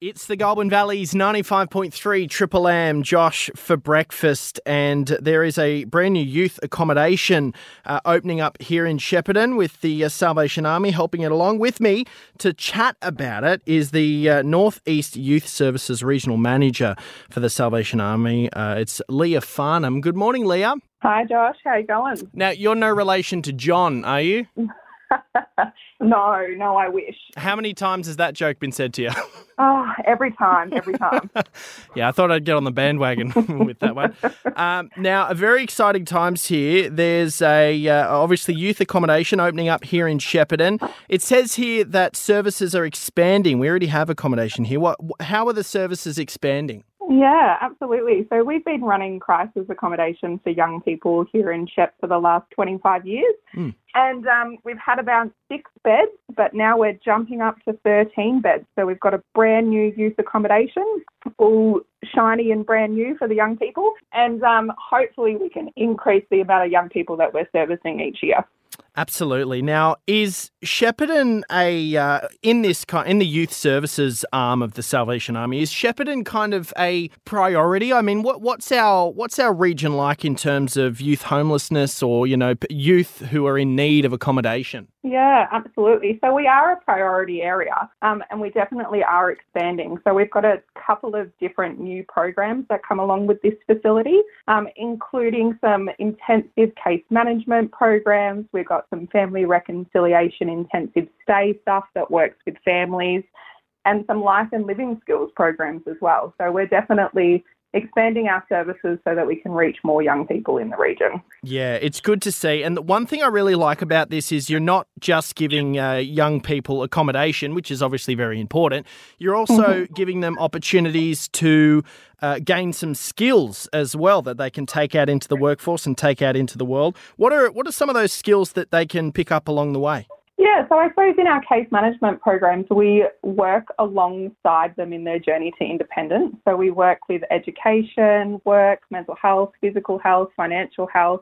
It's the Goulburn Valley's 95.3 Triple M, Josh for breakfast. And there is a brand new youth accommodation uh, opening up here in Shepparton with the uh, Salvation Army helping it along. With me to chat about it is the uh, Northeast Youth Services Regional Manager for the Salvation Army. Uh, it's Leah Farnham. Good morning, Leah. Hi, Josh. How you going? Now, you're no relation to John, are you? no, no, I wish. How many times has that joke been said to you? Every time, every time. yeah, I thought I'd get on the bandwagon with that one. Um, now, a very exciting times here. There's a uh, obviously youth accommodation opening up here in Shepparton. It says here that services are expanding. We already have accommodation here. What? How are the services expanding? Yeah, absolutely. So we've been running crisis accommodation for young people here in Shep for the last 25 years. Mm. And um, we've had about six beds, but now we're jumping up to 13 beds. So we've got a brand new youth accommodation, all shiny and brand new for the young people. And um, hopefully we can increase the amount of young people that we're servicing each year. Absolutely. Now, is Shepparton a uh, in this in the youth services arm of the Salvation Army? Is Shepparton kind of a priority? I mean, what, what's our what's our region like in terms of youth homelessness or you know youth who are in need of accommodation? Yeah, absolutely. So we are a priority area, um, and we definitely are expanding. So we've got a couple of different new programs that come along with this facility, um, including some intensive case management programs. We've got some family reconciliation intensive stay stuff that works with families, and some life and living skills programs as well. So we're definitely expanding our services so that we can reach more young people in the region. Yeah, it's good to see. And the one thing I really like about this is you're not just giving uh, young people accommodation, which is obviously very important. You're also mm-hmm. giving them opportunities to uh, gain some skills as well that they can take out into the workforce and take out into the world. What are what are some of those skills that they can pick up along the way? Yeah, so I suppose in our case management programs, we work alongside them in their journey to independence. So we work with education, work, mental health, physical health, financial health.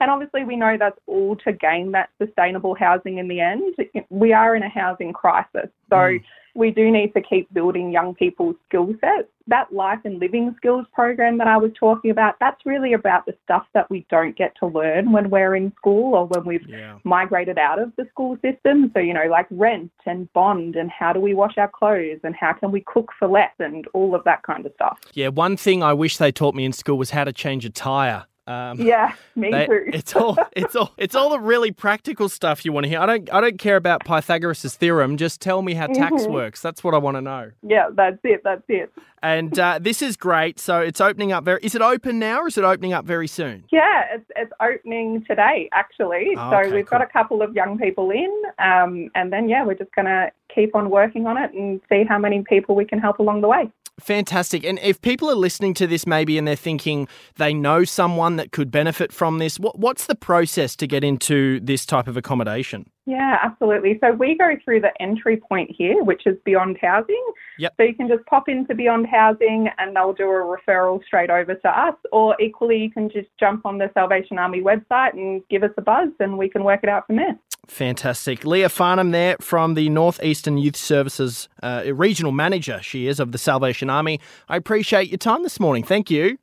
And obviously, we know that's all to gain that sustainable housing in the end. We are in a housing crisis. So mm we do need to keep building young people's skill sets. That life and living skills program that I was talking about, that's really about the stuff that we don't get to learn when we're in school or when we've yeah. migrated out of the school system. So, you know, like rent and bond and how do we wash our clothes and how can we cook for less and all of that kind of stuff. Yeah, one thing I wish they taught me in school was how to change a tyre. Um, yeah, me they, too. it's all it's all it's all the really practical stuff you want to hear. I don't I don't care about Pythagoras' theorem. Just tell me how tax mm-hmm. works. That's what I want to know. Yeah, that's it. That's it. And uh, this is great. So it's opening up very. Is it open now, or is it opening up very soon? Yeah, it's it's opening today actually. Oh, so okay, we've cool. got a couple of young people in, um, and then yeah, we're just gonna keep on working on it and see how many people we can help along the way. Fantastic. And if people are listening to this maybe and they're thinking they know someone that could benefit from this, what, what's the process to get into this type of accommodation? Yeah, absolutely. So we go through the entry point here, which is Beyond Housing. Yep. So you can just pop into Beyond Housing and they'll do a referral straight over to us. Or equally, you can just jump on the Salvation Army website and give us a buzz and we can work it out from there. Fantastic. Leah Farnham there from the Northeastern Youth Services uh, Regional Manager, she is, of the Salvation Army. I appreciate your time this morning. Thank you.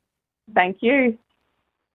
Thank you.